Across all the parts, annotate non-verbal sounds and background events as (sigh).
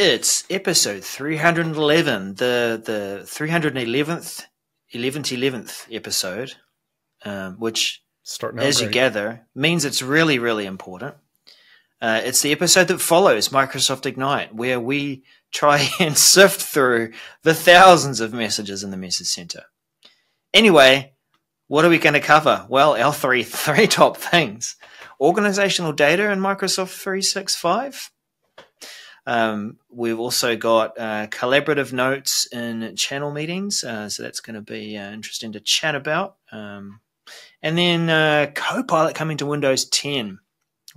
It's episode 311, the the 311th 11th 11th episode, um, which, Starting as you gather, means it's really really important. Uh, it's the episode that follows Microsoft Ignite, where we try (laughs) and sift through the thousands of messages in the message center. Anyway, what are we going to cover? Well, our three (laughs) three top things: organizational data in Microsoft 365. Um, we've also got uh, collaborative notes in channel meetings, uh, so that's going to be uh, interesting to chat about. Um, and then uh, Copilot coming to Windows 10.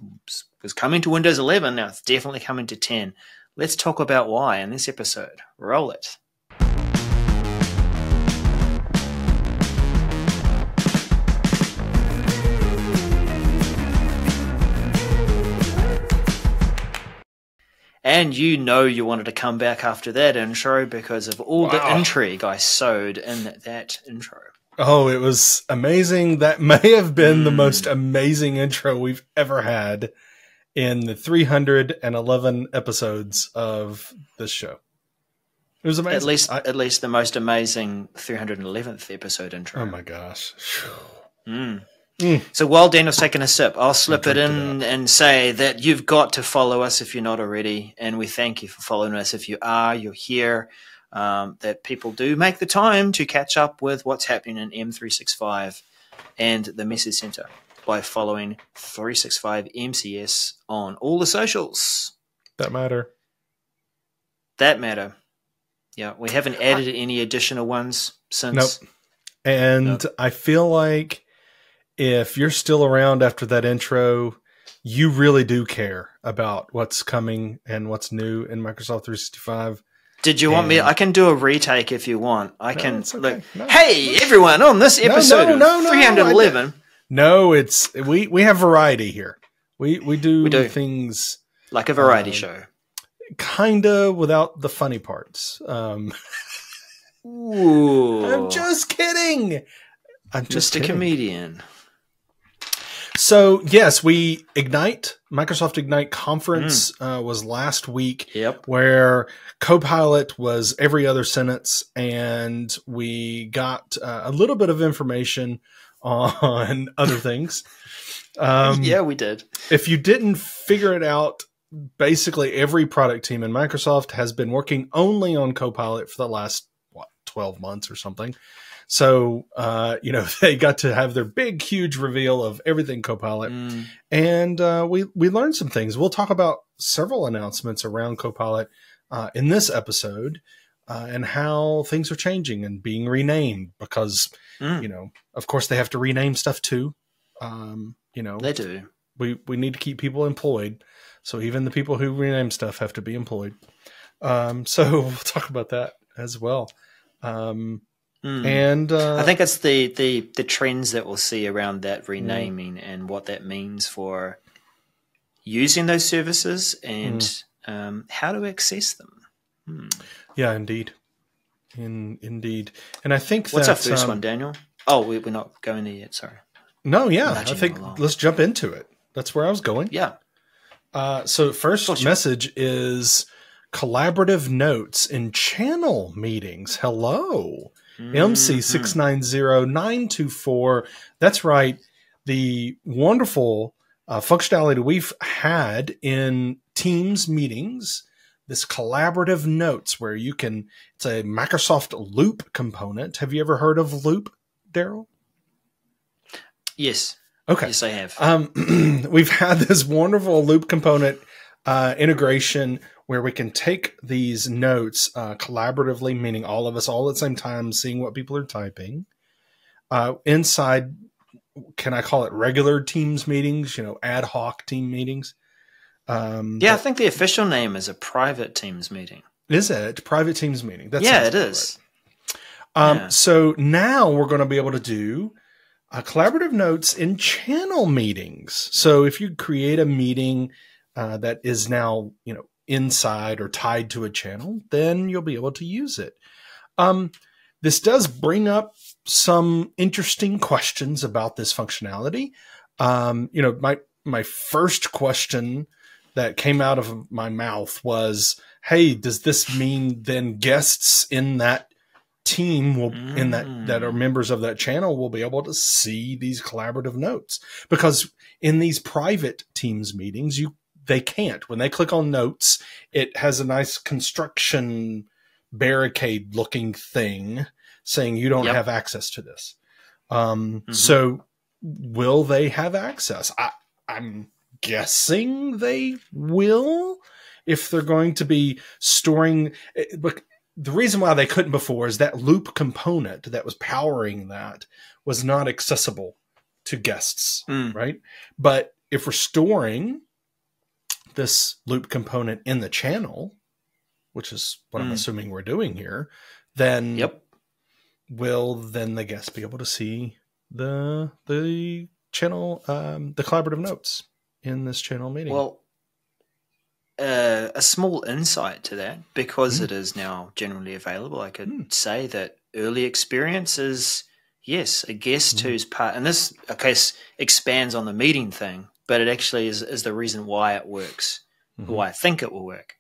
Oops. Because coming to Windows 11 now, it's definitely coming to 10. Let's talk about why in this episode. Roll it. And you know you wanted to come back after that intro because of all the intrigue I sowed in that, that intro. Oh, it was amazing. That (laughs) may have been the Mm. most amazing intro we've ever had in the 311 episodes of this show. It was amazing. At least, I- at least the most amazing 311th episode intro. oh my gosh. Mm. Mm. So while Daniel's taking a sip, I'll slip it drink it in and say that you've got to follow us if you're not already, and we thank you for following us. If you are, you're here. Um, that people do make the time to catch up with what's happening in M365 and the Message Center by following 365 MCS on all the socials That matter. that matter. Yeah, we haven't added any additional ones since. Nope. And Nope. I feel like if you're still around after that intro, you really do care about what's coming and what's new in Microsoft 365. Did you want me? I can do a retake if you want. I No, can okay. look. No. Hey everyone! On this No, no, episode no, no, of I- 311, No, it's we we have variety here. We we do, We do. things like a variety Um, show. kinda without the funny parts. Um, Ooh, (laughs) I'm just kidding. I'm just Mr. kidding. Comedian. So yes, we ignite Microsoft Ignite conference Mm. uh, was last week. Yep. where Copilot was every other sentence, and we got uh, a little bit of information on (laughs) other things. Um, yeah, we did. If you didn't figure it out, basically every product team in Microsoft has been working only on Copilot for the last what twelve months or something. So uh, you know (laughs) they got to have their big, huge reveal of everything Copilot Mm, and uh, we we learned some things. We'll talk about several announcements around Copilot uh, in this episode, uh, and how things are changing and being renamed because mm, you know, of course, they have to rename stuff too. Um, you know, they do. we we need to keep people employed, so even the people who rename stuff have to be employed. Um, (laughs) so we'll talk about that as well. Um, Mm. and uh, I think it's the, the the trends that we'll see around that renaming and what that means for using those services and um, how to access them. Hmm. yeah, indeed, in indeed, and I think What's that, our first um, one, Daniel? Oh, we, we're not going there yet. Sorry. No, yeah, I think let's jump into it. That's where I was going. Yeah. Uh, so first Gotcha. message is collaborative notes in channel meetings. Hello, MC six nine zero nine two four. That's right. The wonderful uh, functionality we've had in Teams meetings. This collaborative notes where you can. It's a Microsoft Loop component. Have you ever heard of Loop, Darrell? Yes. Okay. Yes, I have. Um, (clears throat) we've had this wonderful loop component uh, integration where we can take these notes uh, collaboratively, meaning all of us all at the same time seeing what people are typing. Uh, inside, can I call it regular Teams meetings? You know, ad hoc team meetings. Um, yeah, I think the official name is a private Teams meeting. is it private Teams meeting? That yeah, it is. right. Um, Yeah. So now we're going to be able to do uh, collaborative notes in channel meetings. So if you create a meeting uh, that is now, you know, inside or tied to a channel, then you'll be able to use it. Um, this does bring up some interesting questions about this functionality. Um, you know, my my first question that came out of my mouth was hey, does this mean then guests in that team will in that that are Mm. members of that channel will be able to see these collaborative notes because in these private teams meetings you they can't when they click on notes it has a nice construction barricade looking thing saying you don't Yep. have access to this um Mhm. so will they have access i i'm guessing they will if they're going to be storing eh, but the reason why they couldn't before is that loop component that was powering that was not accessible to guests Mm. right but if we're storing this loop component in the channel which is what i'm Mm. assuming we're doing here then Yep. will then the guests be able to see the the channel um, the collaborative notes in this channel meeting Well, uh, a small insight to that, because Mm. it is now generally available, I could Mm. say that early experience is yes, a guest Mm. who's part, and this, course, expands on the meeting thing, but it actually is, is the reason why it works, Mhm. why I think it will work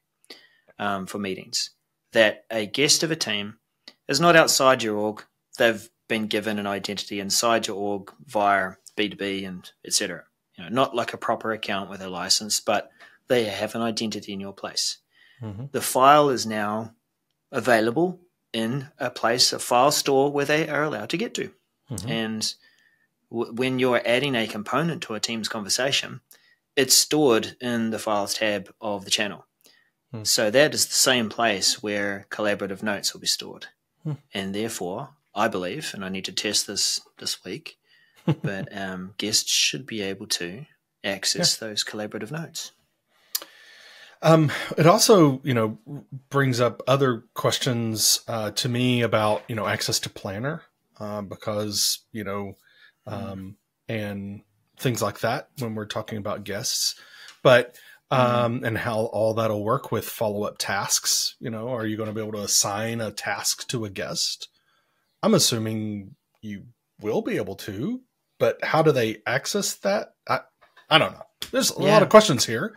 um, for meetings. That a guest of a team is not outside your org; they've been given an identity inside your org via B2B and etc. You know, not like a proper account with a license, but they have an identity in your place. Mhm. The file is now available in a place, a file store where they are allowed to get to. Mhm. And w- when you're adding a component to a team's conversation, it's stored in the files tab of the channel. Hmm. So that is the same place where collaborative notes will be stored. Hmm. And therefore, I believe, and I need to test this this week, (laughs) but um, guests should be able to access those collaborative notes. Um, it also, you know, brings up other questions uh, to me about, you know, access to Planner uh, because, you know, um, and things like that when we're talking about guests, but um, and how all that'll work with follow up tasks. You know, are you going to be able to assign a task to a guest? I'm assuming you will be able to, but how do they access that? I I don't know. There's a lot of questions here.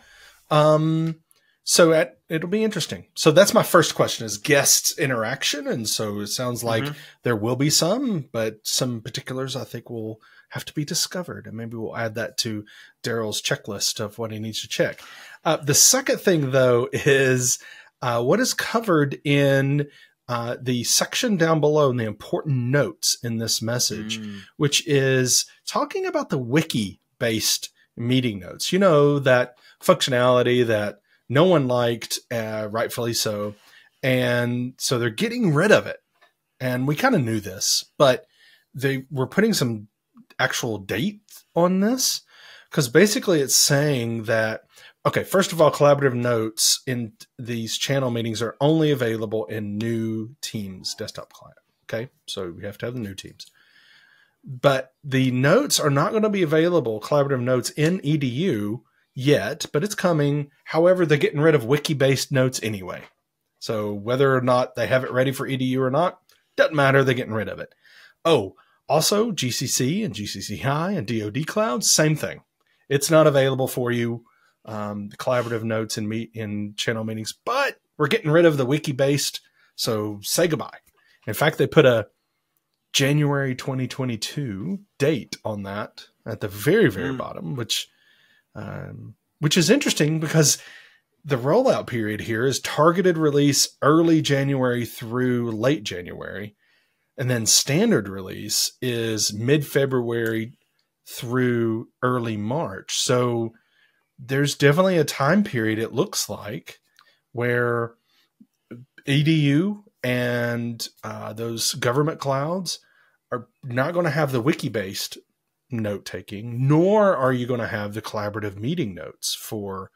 Um, so at, it'll be interesting. So that's my first question: is guests interaction, and so it sounds like Mhm. there will be some, but some particulars I think will have to be discovered, and maybe we'll add that to Darrell's checklist of what he needs to check. Uh, the second thing, though, is uh, what is covered in uh, the section down below in the important notes in this message Mm. which is talking about the wiki based meeting notes. You know, that functionality that no one liked, uh, rightfully so. And so they're getting rid of it. And we kind of knew this, but they were putting some actual date on this because basically it's saying that okay first of all collaborative notes in these channel meetings are only available in new teams desktop client okay so we have to have the new teams but the notes are not going to be available collaborative notes in edu yet but it's coming. However they're getting rid of wiki based notes anyway. So whether or not they have it ready for edu or not doesn't matter. They're getting rid of it. Oh also gcc and gcc high and dod cloud same thing. It's not available for you um, the collaborative notes and meet in channel meetings but we're getting rid of the wiki based so say goodbye. In fact they put a January 2022 date on that at the very very Mm. bottom, which um, which is interesting because the rollout period here is targeted release early January through late January, and then standard release is mid February through early March. So there's definitely a time period it looks like where edu and uh, those government clouds are not going to have the wiki based note taking nor are you going to have the collaborative meeting notes for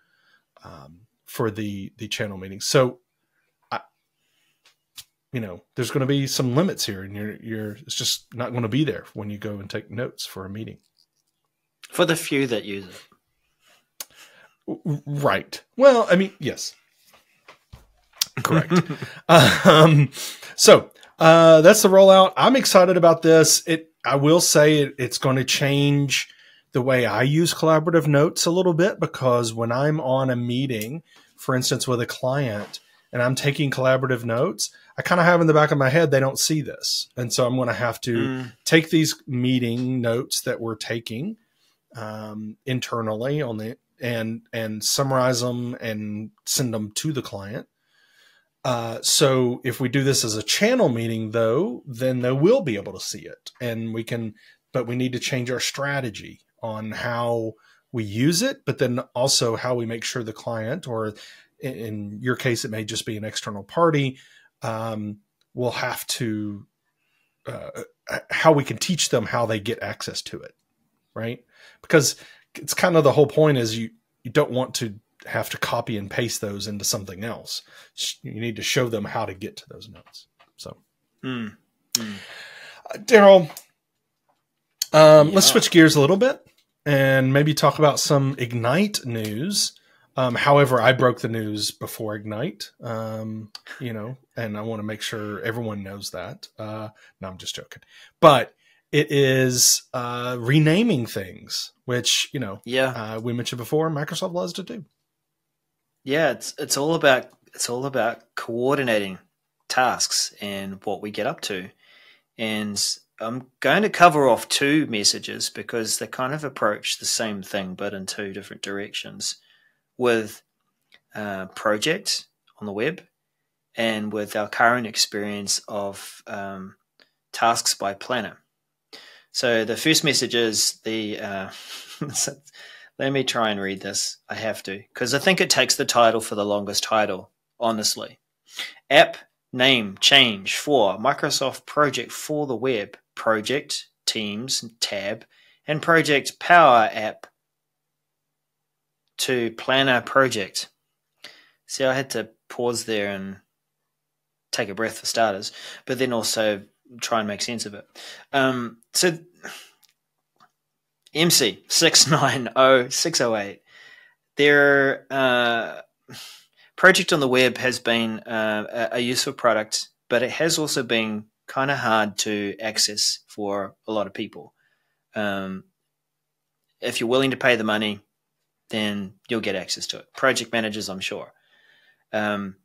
um, for the the channel meetings so I, you know there's going to be some limits here and you're you're it's just not going to be there when you go and take notes for a meeting For the few that use it. Right. Well, I mean, yes. Correct. (laughs) um, so uh, that's the rollout. I'm excited about this. It. I will say it, it's going to change the way I use collaborative notes a little bit because when I'm on a meeting, for instance, with a client, and I'm taking collaborative notes, I kind of have in the back of my head they don't see this, and so I'm going to have to Mm. take these meeting notes that we're taking um, internally on the and and summarize them and send them to the client. Uh, so if we do this as a channel meeting, though, then they will be able to see it, and we can. But we need to change our strategy on how we use it, but then also how we make sure the client, or in, your case, it may just be an external party, um, will have to uh, how we can teach them how they get access to it, right? Because it's kind of the whole point is you you don't want to have to copy and paste those into something else. You need to show them how to get to those notes. So, Mm. Mm. uh, Darrell, um, let's switch gears a little bit and maybe talk about some Ignite news. Um, however, I broke the news before Ignite, um, you know, and I want to make sure everyone knows that. Uh, no, I'm just joking. But it is uh, renaming things, which, you know, Yeah. uh, we mentioned before, Microsoft loves to do. Yeah, it's it's all about it's all about coordinating tasks and what we get up to. And I'm going to cover off two messages because they kind of approach the same thing but in two different directions with uh, project on the web and with our current experience of um, tasks by planner. So the first message is the uh, (laughs) let me try and read this. I have to because I think it takes the title for the longest title. Honestly, app name change for Microsoft Project for the web project Teams tab and Project Power App to Planner Project. See, I had to pause there and take a breath for starters, but then also try and make sense of it. Um, so MC six nine zero six zero eight. Their uh, project on the web has been uh, a, a useful product, but it has also been kind of hard to access for a lot of people. Um, if you're willing to pay the money, then you'll get access to it. Project managers, I'm sure. Um,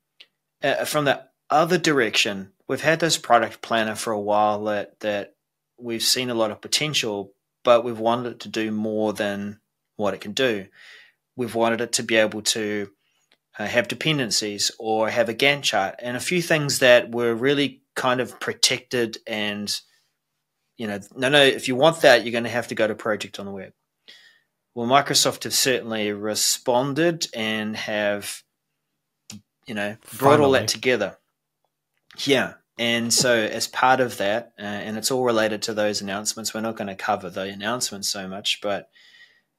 uh, from the other direction, we've had this product planner for a while that that we've seen a lot of potential, but we've wanted it to do more than what it can do. We've wanted it to be able to uh, have dependencies or have a Gantt chart and a few things that were really kind of protected and you know no no if you want that you're going to have to go to project on the web. Well microsoft have certainly responded and have you know brought all that together. Yeah and so as part of that uh, and it's all related to those announcements we're not going to cover the announcements so much but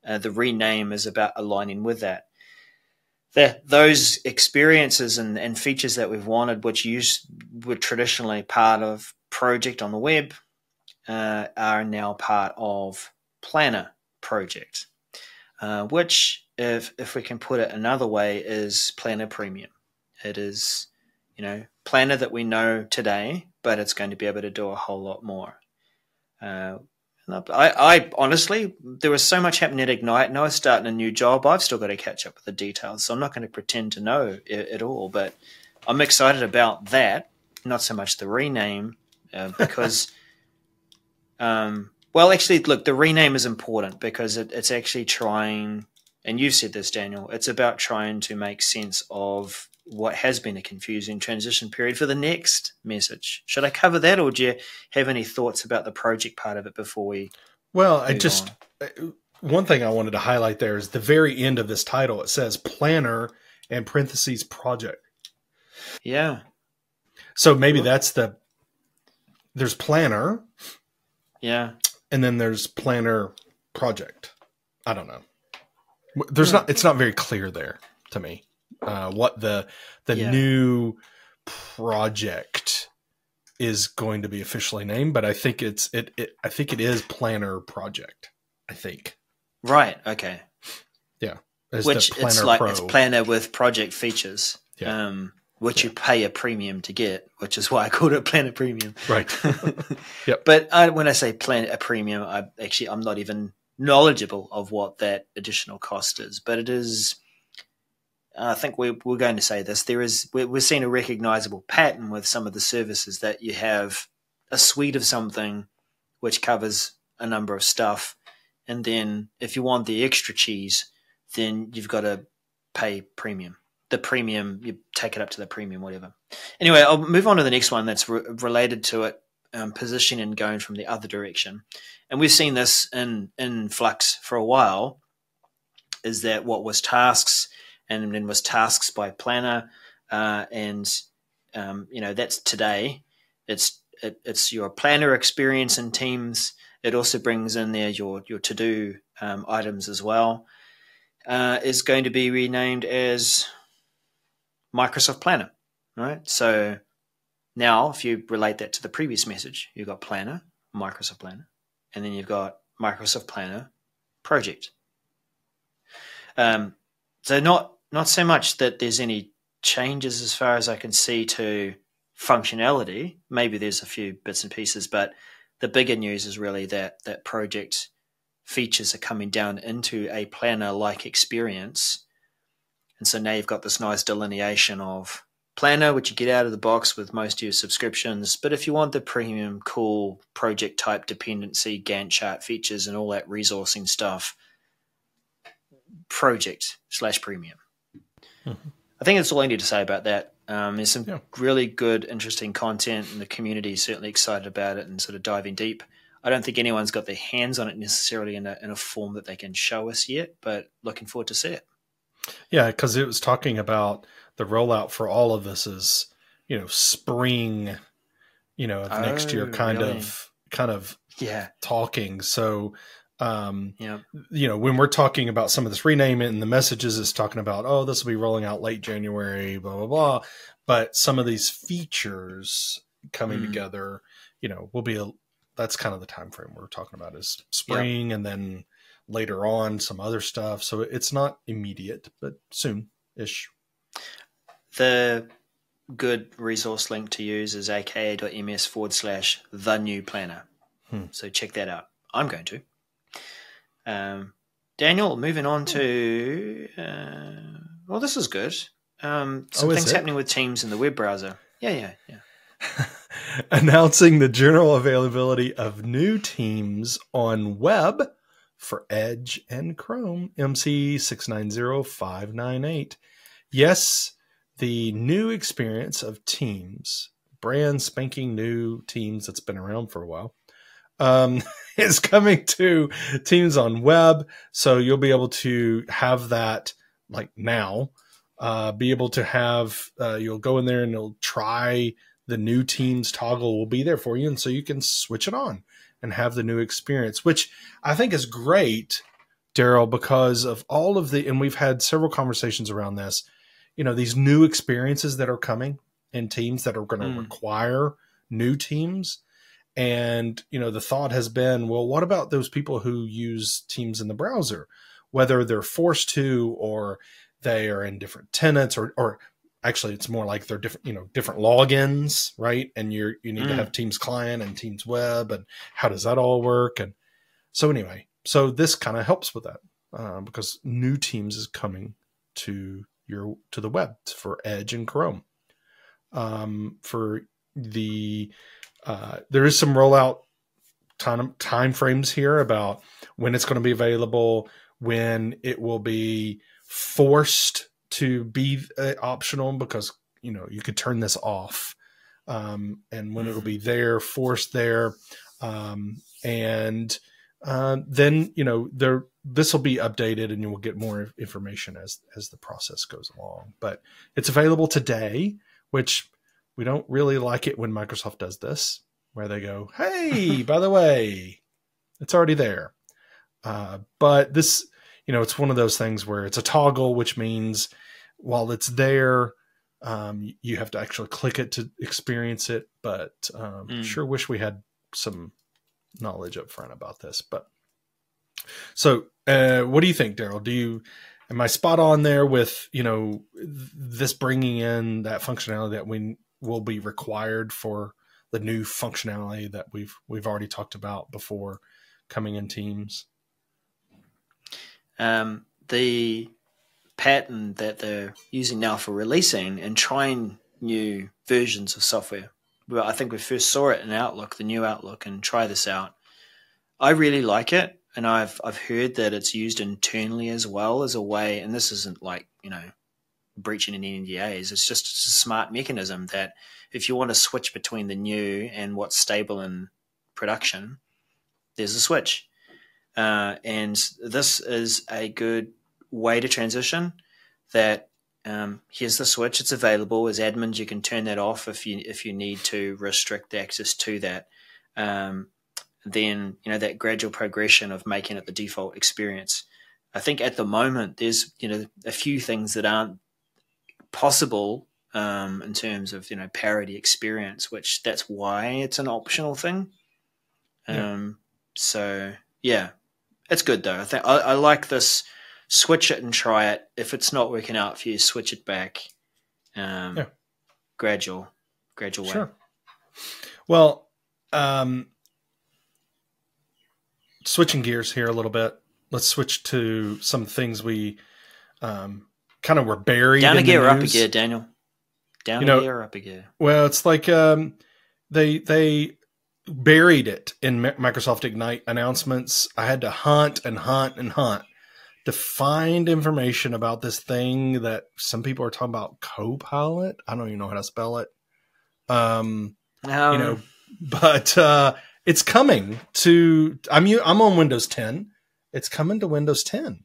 uh, the rename is about aligning with that the, those experiences and, and features that we've wanted, which used were traditionally part of Project on the web, uh, are now part of Planner Project, uh, which, if if we can put it another way, is Planner Premium. It is, you know, Planner that we know today, but it's going to be able to do a whole lot more. Uh, I, I honestly, there was so much happening at Ignite, and I was starting a new job. I've still got to catch up with the details, so I'm not going to pretend to know it, it all. But I'm excited about that, not so much the rename, uh, (laughs) because, um, well, actually, look, the rename is important because it, it's actually trying, and you've said this, Daniel, it's about trying to make sense of what has been a confusing transition period for the next message. Should I cover that, or do you have any thoughts about the project part of it before we? Well, I just uh, one thing I wanted to highlight there is the very end of this title. It says planner and parentheses project. Yeah, So maybe Cool. that's the there's planner yeah, and then there's planner project. I don't know. There's Hmm. not. It's not very clear there to me uh, what the the Yeah. new project is going to be officially named, but I think it's it. it I think it is planner project. I think right, okay. As Which it's like pro. it's planner with project features, Yeah. um, which you pay a premium to get, which is why I called it planner premium. right. (laughs) Yep. But I, when I say planner premium, I actually I'm not even knowledgeable of what that additional cost is, but it is I think we're, we're going to say this. There is we're, we're seeing a recognizable pattern with some of the services that you have a suite of something which covers a number of stuff, and then if you want the extra cheese, then you've got to pay premium. The premium, you take it up to the premium, whatever. Anyway, I'll move on to the next one that's re- related to it, um, positioning and going from the other direction. And we've seen this in in Flux for a while. Is that what was tasks, and then was tasks by planner, uh, and um, you know that's today. It's it, it's your planner experience in Teams. It also brings in there your your to do um, items as well uh, is going to be renamed as Microsoft Planner. Right. So now, if you relate that to the previous message, you've got Planner, Microsoft Planner, and then you've got Microsoft Planner Project. Um, so not not so much that there's any changes as far as I can see to functionality. Maybe there's a few bits and pieces, but the bigger news is really that that project features are coming down into a planner like experience. And so now you've got this nice delineation of planner, which you get out of the box with most of your subscriptions. But if you want the premium, cool project type dependency, Gantt chart features, and all that resourcing stuff, project slash premium. Mm-hmm. I think that's all I need to say about that. Um, there's some yeah. really good, interesting content, and the community is certainly excited about it and sort of diving deep. I don't think anyone's got their hands on it necessarily in a, in a form that they can show us yet, but looking forward to see it. Yeah, because it was talking about the rollout for all of this is, you know, spring, you know, of oh, next year, oh, kind really? of, kind of, yeah, talking. So, um, yeah, you know, when we're talking about some of this renaming and the messages is talking about, oh, this will be rolling out late January, blah blah blah. But some of these features coming mm. together, you know, will be a, that's kind of the time frame we're talking about is spring and then later on some other stuff. So it's not immediate, but soon ish. The good resource link to use is aka.ms forward slash the new planner. Hmm. So check that out. I'm going to. Um, Daniel, moving on to. Uh, well, this is good. Um, some oh, things it? happening with Teams in the web browser. Yeah, yeah, yeah. (laughs) announcing the general availability of new teams on web for Edge and Chrome MC 690598. Yes, the new experience of Teams, brand spanking new Teams that's been around for a while, um, (laughs) is coming to Teams on web. So you'll be able to have that like now. Uh, be able to have uh, you'll go in there and you'll try the new teams toggle will be there for you. And so you can switch it on and have the new experience, which I think is great, Darrell, because of all of the, and we've had several conversations around this, you know, these new experiences that are coming in teams that are going to mm. require new teams. And, you know, the thought has been, well, what about those people who use teams in the browser, whether they're forced to or they are in different tenants or, or actually it's more like they're different you know different logins right? And you're you need mm. to have teams client and teams web and how does that all work? And so anyway so this kind of helps with that uh, because new teams is coming to your to the web for edge and chrome. Um, for the uh, there is some rollout time time frames here about when it's going to be available when it will be forced to be uh, optional because you know you could turn this off um, and when it'll be there forced there um, and uh, then you know there this will be updated and you will get more information as as the process goes along. But it's available today which we don't really like it when microsoft does this where they go hey (laughs) by the way it's already there uh, but this you know it's one of those things where it's a toggle which means while it's there, um, you have to actually click it to experience it. But um, mm. sure wish we had some knowledge up front about this. But so, uh, what do you think, Darrell? Do you am I spot on there with you know this bringing in that functionality that we will be required for the new functionality that we've we've already talked about before coming in Teams? Um, the pattern that they're using now for releasing and trying new versions of software. Well, I think we first saw it in Outlook, the new Outlook, and try this out. I really like it, and I've I've heard that it's used internally as well as a way. And this isn't like you know breaching any NDAs. It's just a smart mechanism that if you want to switch between the new and what's stable in production, there's a switch. Uh, and this is a good way to transition that um, here's the switch it's available as admins you can turn that off if you if you need to restrict access to that um, then you know that gradual progression of making it the default experience i think at the moment there's you know a few things that aren't possible um, in terms of you know parity experience which that's why it's an optional thing Yeah. um, so yeah it's good though i think I, I like this switch it and try it. If it's not working out for you, switch it back. Um, Yeah. Gradual, gradual way. Sure. Well, um, switching gears here a little bit. Let's switch to some things we um, kind of were buried Down a gear, up a gear, Daniel. Down You a know- gear, up a gear. Well, it's like um, they they buried it in Microsoft Ignite announcements. I had to hunt and hunt and hunt to find information about this thing that some people are talking about Copilot. I don't even know how to spell it. Um, Um, you know, but uh, it's coming to. I'm I'm on Windows 10. It's coming to Windows 10,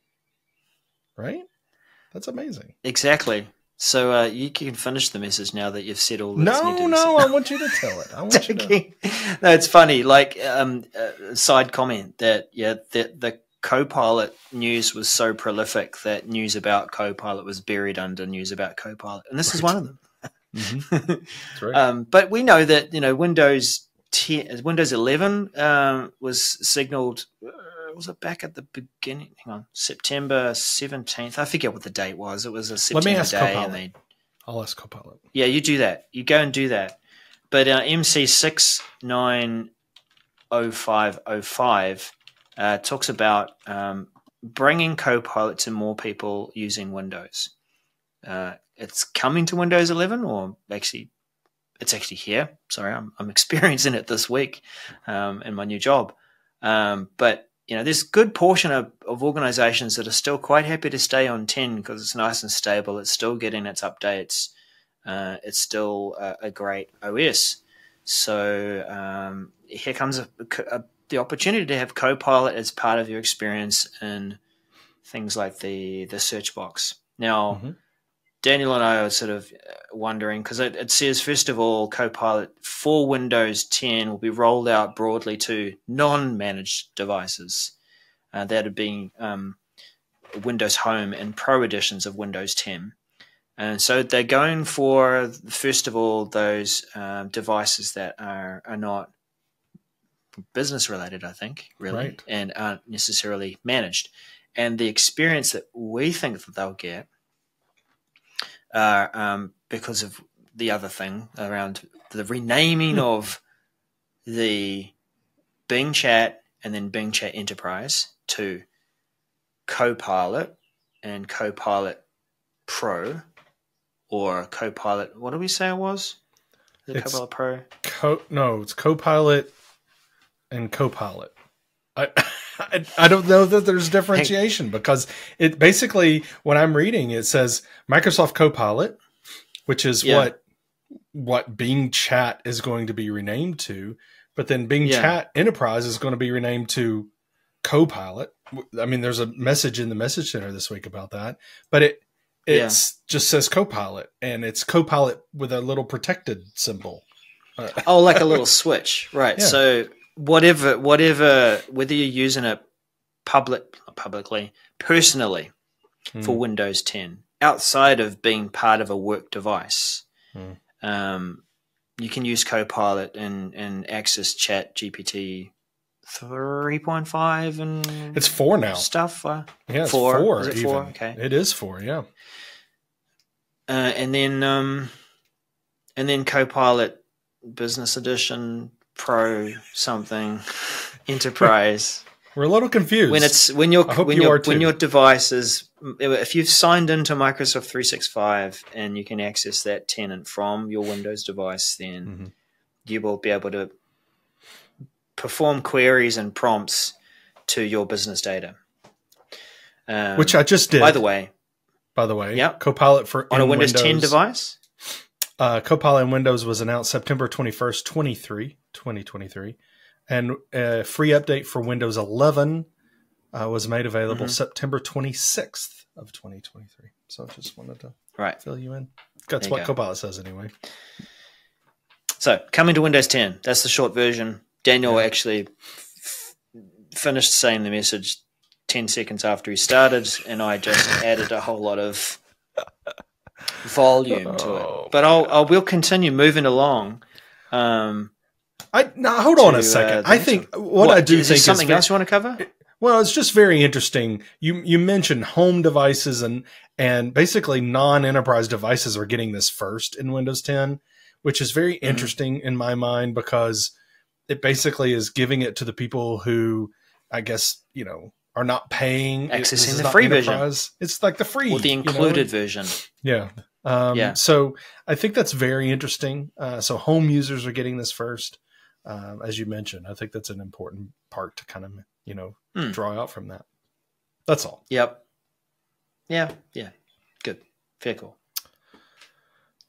right? That's amazing. exactly. So uh, you can finish the message now that you've said all. that's No, needed to be no. I want you to tell it. I (laughs) want you to. No, it's funny. Like um, uh, side comment that yeah, the the Copilot news was so prolific that news about Copilot was buried under news about Copilot, and this is one of them. Mhm. (laughs) That's right. Um, but we know that you know Windows 10, Windows 11 um, was signaled. Was it back at the beginning? Hang on, September 17th. I forget what the date was. It was a Let me September ask day, Copilot. and they I'll ask Copilot. yeah, you do that. You go and do that. But uh, MC six nine oh five oh five uh, talks about um, bringing Copilot to more people using Windows. Uh, it's coming to Windows 11, or actually, it's actually here. Sorry, I'm, I'm (laughs) experiencing it this week um, in my new job. Um, but you know, there's a good portion of, of organizations that are still quite happy to stay on 10 because it's nice and stable. It's still getting its updates. Uh, it's still a, a great OS. So um, here comes a, a, the opportunity to have Copilot as part of your experience in things like the the search box. Now, Mhm. Daniel and I are sort of uh, wondering because it, it says first of all, Copilot for Windows 10 will be rolled out broadly to non-managed devices uh, that are being um, Windows Home and Pro editions of Windows 10. And so they're going for first of all those um, devices that are are not business related, I think, really, Right. and aren't necessarily managed. And the experience that we think that they'll get, uh, um, because of the other thing around the renaming of the Bing Chat and then Bing Chat Enterprise to Copilot and Copilot Pro or Copilot. What did we say it was? Is it It's- Copilot Pro? Co- no, it's Copilot and Copilot. I, (laughs) I I don't know that there's differentiation because it basically when I'm reading it says Microsoft Copilot, which is Yeah. what what Bing Chat is going to be renamed to, but then Bing Yeah. Chat Enterprise is going to be renamed to Copilot. I mean, there's a message in the message center this week about that, but it Yeah. just says Copilot and it's Copilot with a little protected symbol. Uh, Oh, like a (laughs) little switch, right? So whatever, whatever, whether you're using it public, publicly, personally for Hmm. Windows 10, outside of being part of a work device, Hmm. um, you can use Copilot and and access Chat GPT 3.5 and It's four now. stuff. Uh, Yeah, it's Four. four. Is it even. four? Okay. It is four. Yeah. uh, and then um, and then Copilot Business Edition Pro something Enterprise. (laughs) We're a little confused. when it's when your when you your when your device is if you've signed into Microsoft 365 and you can access that tenant from your Windows device, then Mhm. you will be able to perform queries and prompts to your business data. Um, which I just did. by the way, by the way, Yep. Copilot for on a in Windows, 10 device, Uh, Copilot in Windows was announced September 21st, 23, 2023. And a free update for Windows 11 uh, was made available Mhm. September 26th of 2023. So I just wanted to right? fill you in. That's There what go. Copilot says anyway. So coming to Windows 10, that's the short version. Daniel Yeah. actually f- finished saying the message 10 seconds after he started, and I just (laughs) added a whole lot of volume to Oh, it. But I'll, I will continue moving along. Um, I now hold on To, a uh, second. the I think what, I do is think something is very- else you want to cover? Well, it's just very interesting. You you mentioned home devices and and basically non-enterprise devices are getting this first in Windows 10, which is very interesting in my mind because it basically is giving it to the people who I guess, you know, are not paying Accessing the free version. It's like the free Or the you know? included version. Yeah. Um, Yeah. So I think that's very interesting. Uh, so home users are getting this first, um, as you mentioned. I think that's an important part to kind of you know Hmm. draw out from that. That's all. Yep. Yeah, yeah. Good. Fair call.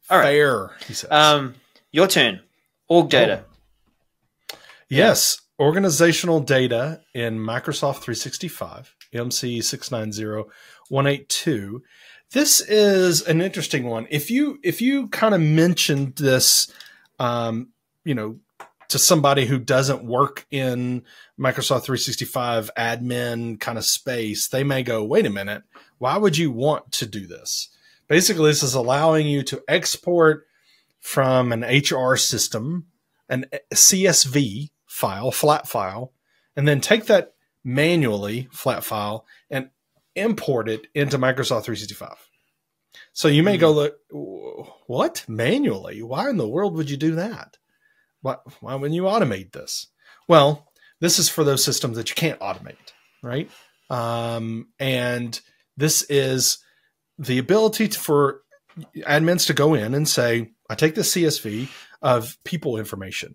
All right. Fair, he says. Um, your turn. Org data. yes, organizational data in Microsoft 365, MC 690182. This is an interesting one. If you if you kind of mentioned this, um, you know, to somebody who doesn't work in Microsoft 365 admin kind of space, they may go, "Wait a minute, why would you want to do this?" Basically, this is allowing you to export from an HR system an eh, CSV file, flat file, and then take that manually flat file and import it into Microsoft 365. So you may hmm. go look, what manually? Why in the world would you do that? Why, why wouldn't you automate this? Well, this is for those systems that you can't automate, right? Um, and this is the ability to, for admins to go in and say, I take the CSV of people information,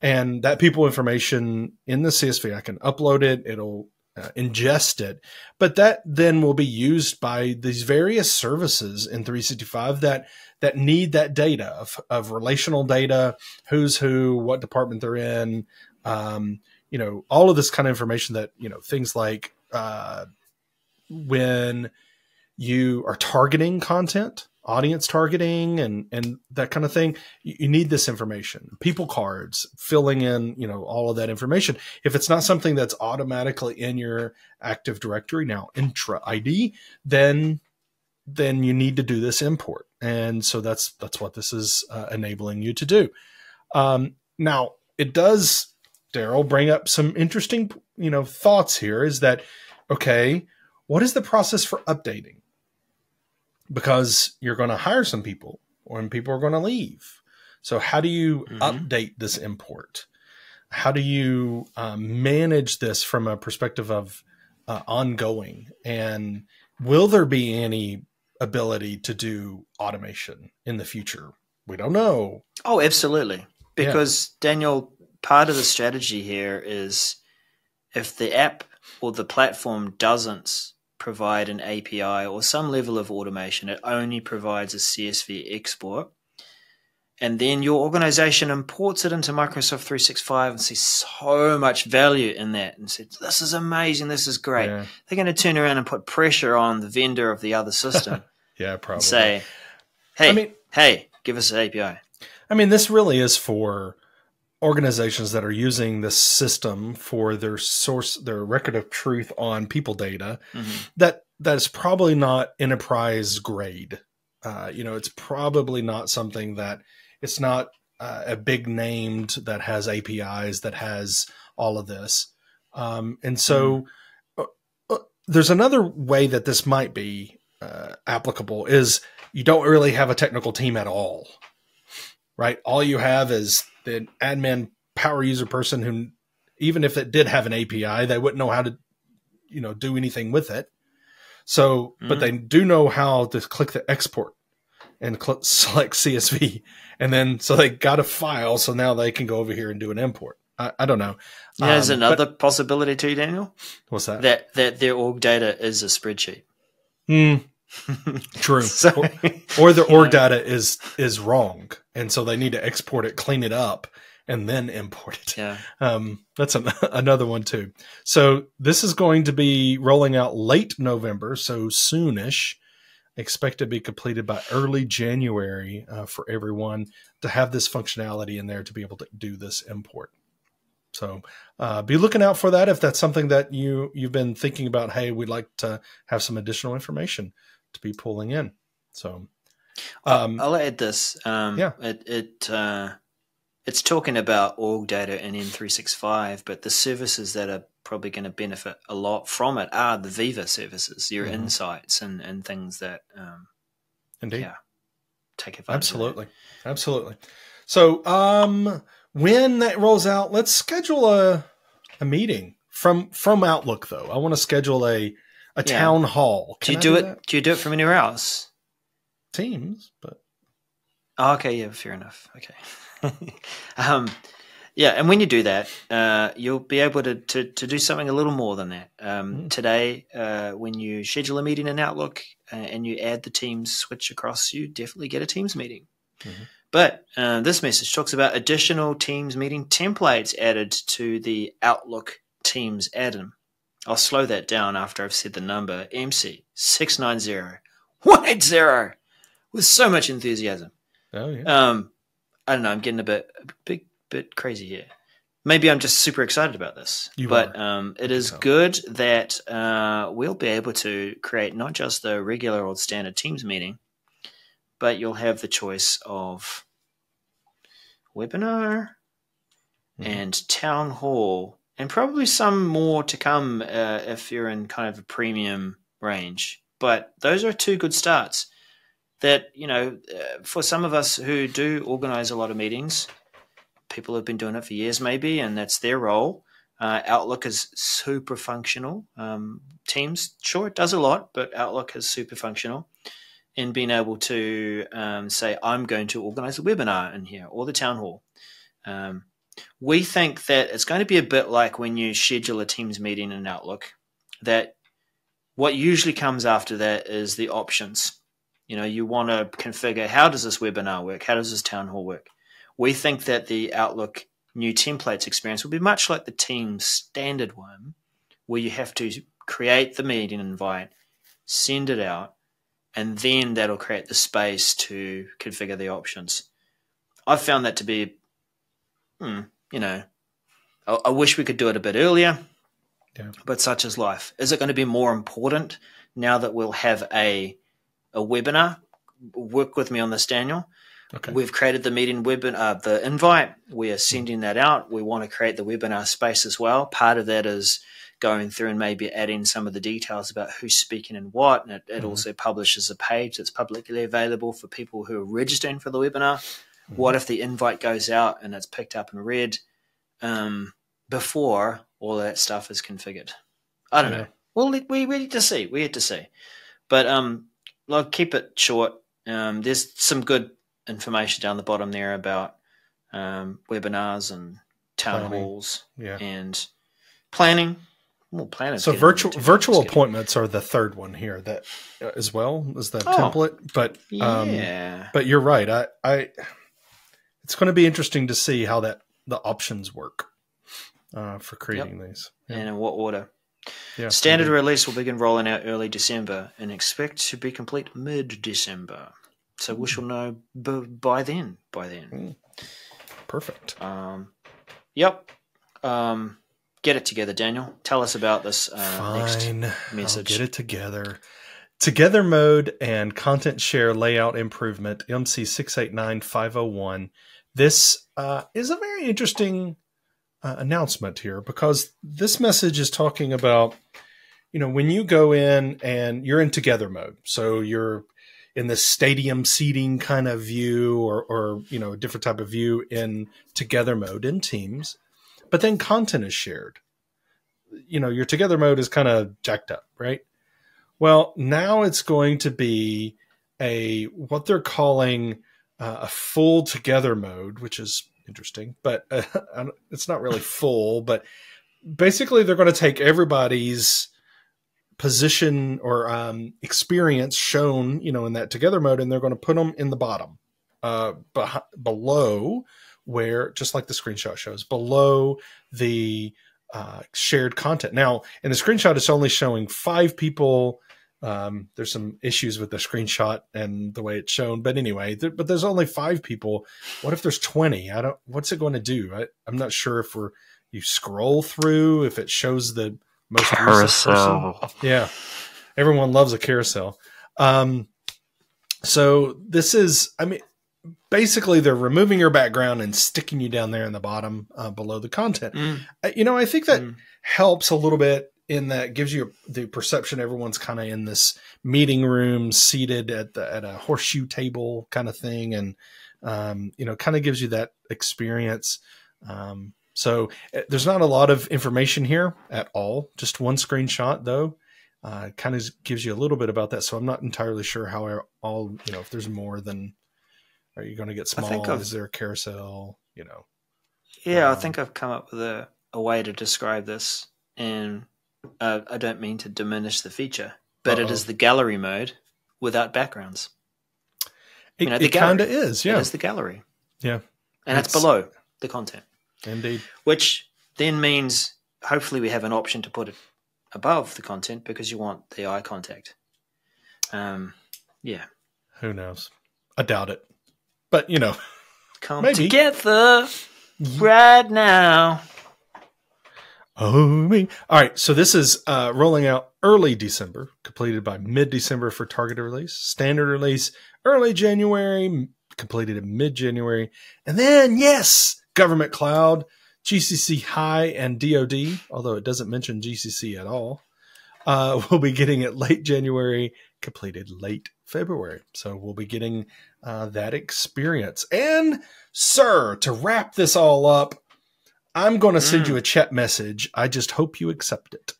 and that people information in the CSV, I can upload it, it'll uh, ingest it, but that then will be used by these various services in 365 that that need that data of, of relational data, who's who, what department they're in, um, you know, all of this kind of information that you know things like uh, when you are targeting content audience targeting and and that kind of thing you, you, need this information. People cards filling in you know all of that information. If it's not something that's automatically in your active directory now Entra ID then then you need to do this import. And so that's that's what this is uh, enabling you to do. Um, now it does darrell bring up some interesting you know thoughts here is that okay what is the process for updating because you're going to hire some people and people are going to leave. So, how do you Mhm. update this import? How do you um, manage this from a perspective of uh, ongoing? And will there be any ability to do automation in the future? We don't know. Oh, absolutely. Because Daniel, part of the strategy here is if the app or the platform doesn't provide an API or some level of automation, it only provides a CSV export. And then your organization imports it into Microsoft 365 and sees so much value in that and says, This is amazing, this is great. Yeah, They're going to turn around and put pressure on the vendor of the other system (laughs) yeah probably. say, Hey, I mean, hey, give us an API. I mean, this really is for organizations that are using this system for their source, their record of truth on people data. Mhm. That that is probably not enterprise grade. Uh, you know, it's probably not something that it's not uh, a big named that has APIs that has all of this. Um, and so uh, uh, there's another way that this might be uh, applicable is you don't really have a technical team at all right? All you have is the admin power user person who even if it did have an API, they wouldn't know how to, you know, do anything with it. So, mm. but they do know how to click the export and cl- (laughs) select CSV, and then so they got a file, so now they can go over here and do an import. I, I don't know. There's um, another but, possibility too, Daniel. What's that? That that their org data is a spreadsheet. Hmm. (laughs) True. so, or, or the (laughs) org know. data is is wrong, and so they need to export it, clean it up, and then import it. Yeah. (laughs) Um, that's an, (laughs) another one too. So this is going to be rolling out late November, so soonish. Expect to be completed by early January uh, for everyone to have this functionality in there to be able to do this import. So uh, be looking out for that if that's something that you you've been thinking about. Hey, we'd like to have some additional information to be pulling in. So um, I'll add this. Um, yeah, it it uh, it's talking about org data in M365, but the services that are probably going to benefit a lot from it are the Viva services, your mm-hmm. insights and and things that. Um, Indeed. Yeah. Take advantage. Absolutely. Absolutely. So, um, when that rolls out, let's schedule a a meeting from from Outlook though. I want to schedule a a yeah. town hall. Can do you do, do it? Do you do it from anywhere else? Teams, but oh, okay, yeah, fair enough. Okay, (laughs) um, yeah, and when you do that, uh, you'll be able to, to, to do something a little more than that. Um, mm. Today, uh, when you schedule a meeting in Outlook uh, and you add the Teams switch across, you definitely get a Teams meeting. Mm-hmm. But uh, this message talks about additional Teams meeting templates added to the Outlook Teams add-in. I'll slow that down after I've said the number MC690180 with so much enthusiasm. Oh, yeah. Um, I don't know. I'm getting a bit, a bit, bit crazy here. Maybe I'm just super excited about this. You but um, it is good that uh, we'll be able to create not just the regular old standard Teams meeting, but you'll have the choice of webinar mm-hmm. and town hall, and probably some more to come uh, if you're in kind of a premium range. But those are two good starts. That you know, uh, for some of us who do organize a lot of meetings, people have been doing it for years, maybe, and that's their role. Uh, Outlook is super functional. Um, Teams, sure, it does a lot, but Outlook is super functional in being able to um, say, I'm going to organize a webinar in here or the town hall. Um, we think that it's going to be a bit like when you schedule a Teams meeting in Outlook, that what usually comes after that is the options. You know, you want to configure how does this webinar work? How does this town hall work? We think that the Outlook new templates experience will be much like the Teams standard one, where you have to create the meeting invite, send it out, and then that'll create the space to configure the options. I've found that to be, hmm, you know, I, I, wish we could do it a bit earlier, yeah. but such is life. Is it going to be more important now that we'll have a a webinar? Work with me on this, Daniel. Okay. We've created the meeting webinar, uh, the invite. We are sending that out. We want to create the webinar space as well. Part of that is going through and maybe adding some of the details about who's speaking and what. And it, it mm-hmm. also publishes a page that's publicly available for people who are registering for the webinar. Mm-hmm. What if the invite goes out and it's picked up and read um, before all that stuff is configured? I don't yeah. know. Well, we, we need to see. We need to see. But um, I'll keep it short. Um, there's some good information down the bottom there about um, webinars and town planning. halls yeah. and planning well, planet. So virtual virtual appointments are the third one here. That uh, as well as the oh, template, but um, yeah. But you're right. I, I it's going to be interesting to see how that the options work uh, for creating yep. these yeah. and in what order. Yeah, Standard indeed. release will begin rolling out early December and expect to be complete mid December. So we shall know b- by then. By then. Mm. Perfect. Um, yep. Um, get it together, Daniel. Tell us about this uh, Fine. next message. I'll get it together. Together mode and content share layout improvement, MC689501. This uh, is a very interesting uh, announcement here because this message is talking about, you know, when you go in and you're in together mode. So you're in the stadium seating kind of view or, or, you know, a different type of view in together mode in Teams but then content is shared. You know, your together mode is kind of jacked up, right? Well, now it's going to be a what they're calling uh, a full together mode, which is interesting, but uh, (laughs) it's not really full. But basically, they're going to take everybody's position or um, experience shown, you know, in that together mode, and they're going to put them in the bottom, uh, beh- below where, just like the screenshot shows, below the uh, shared content. Now, in the screenshot, it's only showing five people um, there's some issues with the screenshot and the way it's shown, but anyway, th- but there's only five people. What if there's 20? I don't, what's it going to do? I, I'm not sure if we're, you scroll through, if it shows the most carousel. Yeah. Everyone loves a carousel. Um, so this is, I mean, basically they're removing your background and sticking you down there in the bottom uh, below the content. Mm. Uh, You know, I think that Mm. helps a little bit in that gives you the perception everyone's kind of in this meeting room seated at the at a horseshoe table kind of thing and um, you know kind of gives you that experience. Um, so uh, there's not a lot of information here at all just one screenshot though uh, kind of gives you a little bit about that so i'm not entirely sure how I- all you know if there's more than are you going to get I small is there a carousel you know? Yeah, I Um, think I've come up with a, a way to describe this, and uh, I don't mean to diminish the feature, but it is the gallery mode without backgrounds. it, You know, the it kind of is yeah It is the gallery, yeah and it's, It's- below the content, indeed which then means hopefully we have an option to put it above the content because you want the eye contact. Um, yeah, Who knows? I doubt it. But you know, come Maybe. together right now. Me. All right, so this is uh, rolling out early December, completed by mid December for targeted release. Standard release early January, completed in mid January, and then yes, government cloud, GCC High and DoD. Although it doesn't mention GCC at all, uh, (laughs) we'll be getting it late January, completed late February. So we'll be getting uh, that experience. And, sir, to wrap this all up, I'm going to send Mm. you a chat message. I just hope you accept it.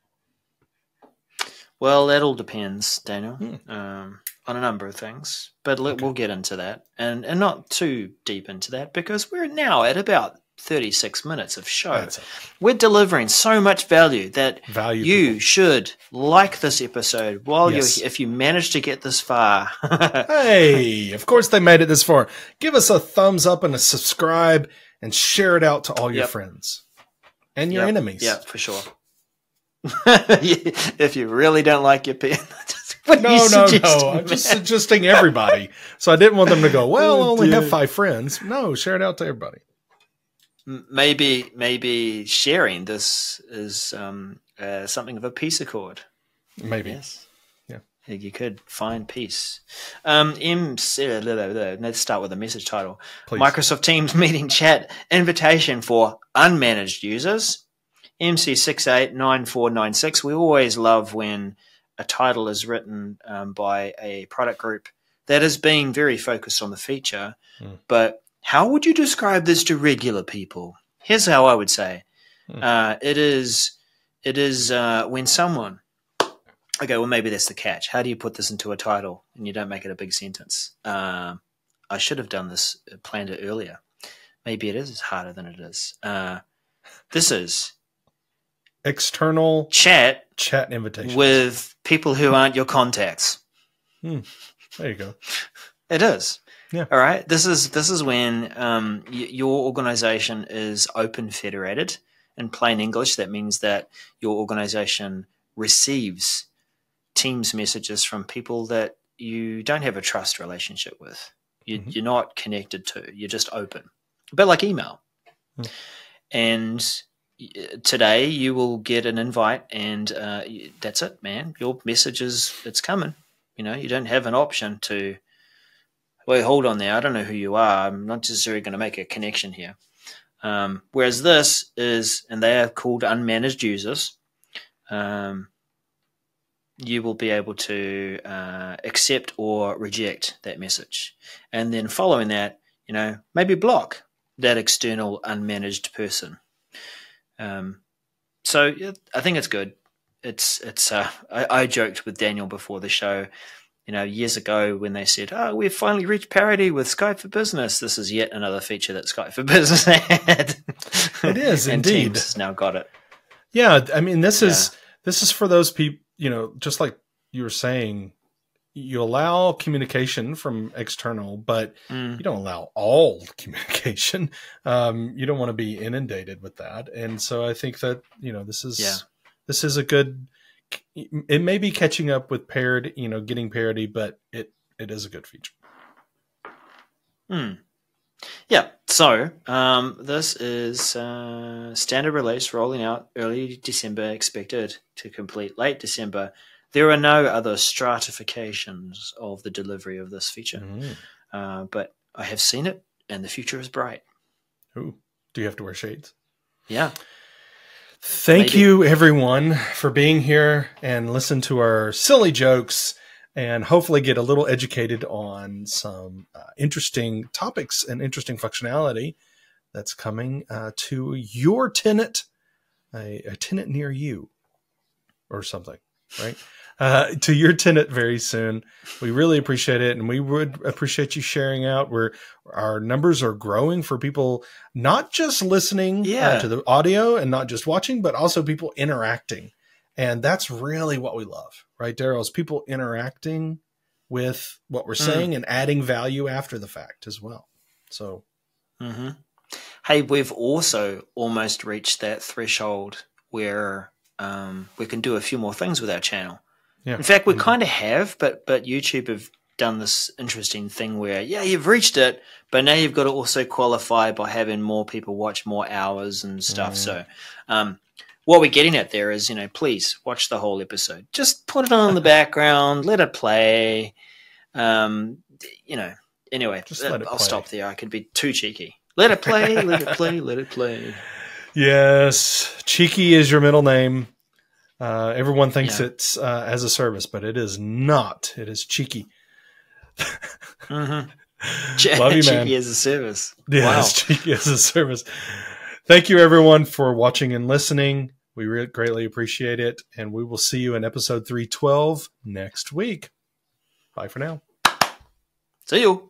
Well, that all depends, Daniel, Hmm. um, on a number of things. But let, we'll get into that, and and not too deep into that because we're now at about thirty six minutes of show. We're delivering so much value that Value. you should like this episode while Yes. you if you manage to get this far. (laughs) Hey, of course they made it this far. Give us a thumbs up and a subscribe and share it out to all your Yep. friends and your Yep, enemies. Yeah, for sure. (laughs) if you really don't like your pen, (laughs) No, no, no. I'm just suggesting everybody. So I didn't want them to go, well, Oh, only have five friends. No, share it out to everybody. Maybe maybe sharing this is um, uh, something of a peace accord. Maybe. Yes. Yeah. You could find peace. Um, M. uh. Let's start with a message title. Please. Microsoft Teams (laughs) meeting chat invitation for unmanaged users. MC689496. We always love when a title is written um, by a product group that is being very focused on the feature. Hmm. But how would you describe this to regular people? Here's how I would say Hmm. uh, it is it is uh, when someone okay well maybe that's the catch how do you put this into a title and you don't make it a big sentence um, i should have done this uh, planned it earlier maybe it is harder than it is uh, this is External chat chat invitation. with people who aren't your contacts there you go. It is. Yeah. All right. This is this is when um, y- your organization is open federated. In plain English, that means that your organization receives Teams messages from people that you don't have a trust relationship with. You, Mhm. You're not connected to. You're just open, a bit like email. Hmm. And today you will get an invite, and uh, that's it, man. Your message is it's coming. You know, you don't have an option to. Wait, hold on there. I don't know who you are. I'm not necessarily going to make a connection here. Um, whereas this is, and they are called unmanaged users. Um, you will be able to uh, accept or reject that message, and then following that, you know, maybe block that external unmanaged person. Um, so I think it's good. It's it's. Uh, I, I joked with Daniel before the show. You know, years ago when they said, "Oh, we've finally reached parity with Skype for Business," this is yet another feature that Skype for (laughs) Business had. It is and indeed. Teams has now got it. Yeah, I mean, this is this is for those people. You know, just like you were saying, you allow communication from external, but Mm. you don't allow all (laughs) communication. Um, you don't want to be inundated with that, and so I think that you know this is Yeah. this is a good. It may be catching up with parity, you know, getting parity, but it it is a good feature. Hmm. Yeah. So um, this is uh, standard release rolling out early December, expected to complete late December. There are no other stratifications of the delivery of this feature, Mm. uh, but I have seen it, and the future is bright. Ooh, do you have to wear shades? Yeah. Thank you, everyone, for being here and listen to our silly jokes and hopefully get a little educated on some uh, interesting topics and interesting functionality that's coming uh, to your tenant, a, a tenant near you, or something, right? Uh, to your tenant very soon. We really appreciate it, and we would appreciate you sharing out. Where our numbers are growing for people not just listening uh, to the audio and not just watching, but also people interacting. And that's really what we love, right, Darrell? Is people interacting with what we're Mm. saying and adding value after the fact as well. So, hmm Hey, we've also almost reached that threshold where um, we can do a few more things with our channel. Yeah. In fact, we Mhm. kind of have, but but YouTube have done this interesting thing where yeah, you've reached it, but now you've got to also qualify by having more people watch more hours and stuff. So, um, what we're getting at there is, you know, please watch the whole episode. Just put it on in the (laughs) background, let it play. Um, you know. Anyway, Just let I'll play. stop there. I could be too cheeky. Let it play. let it play. Let it play. (laughs) Yes, Cheeky is your middle name. Uh, everyone thinks Yeah. it's uh, as a service, but it is not. It is Cheeky. Mm-hmm. (laughs) Love you, man. Cheeky as a service. Yes, Cheeky as a service. Thank you, everyone, for watching and listening. We re- greatly appreciate it. And we will see you in episode 312 next week. Bye for now. See you.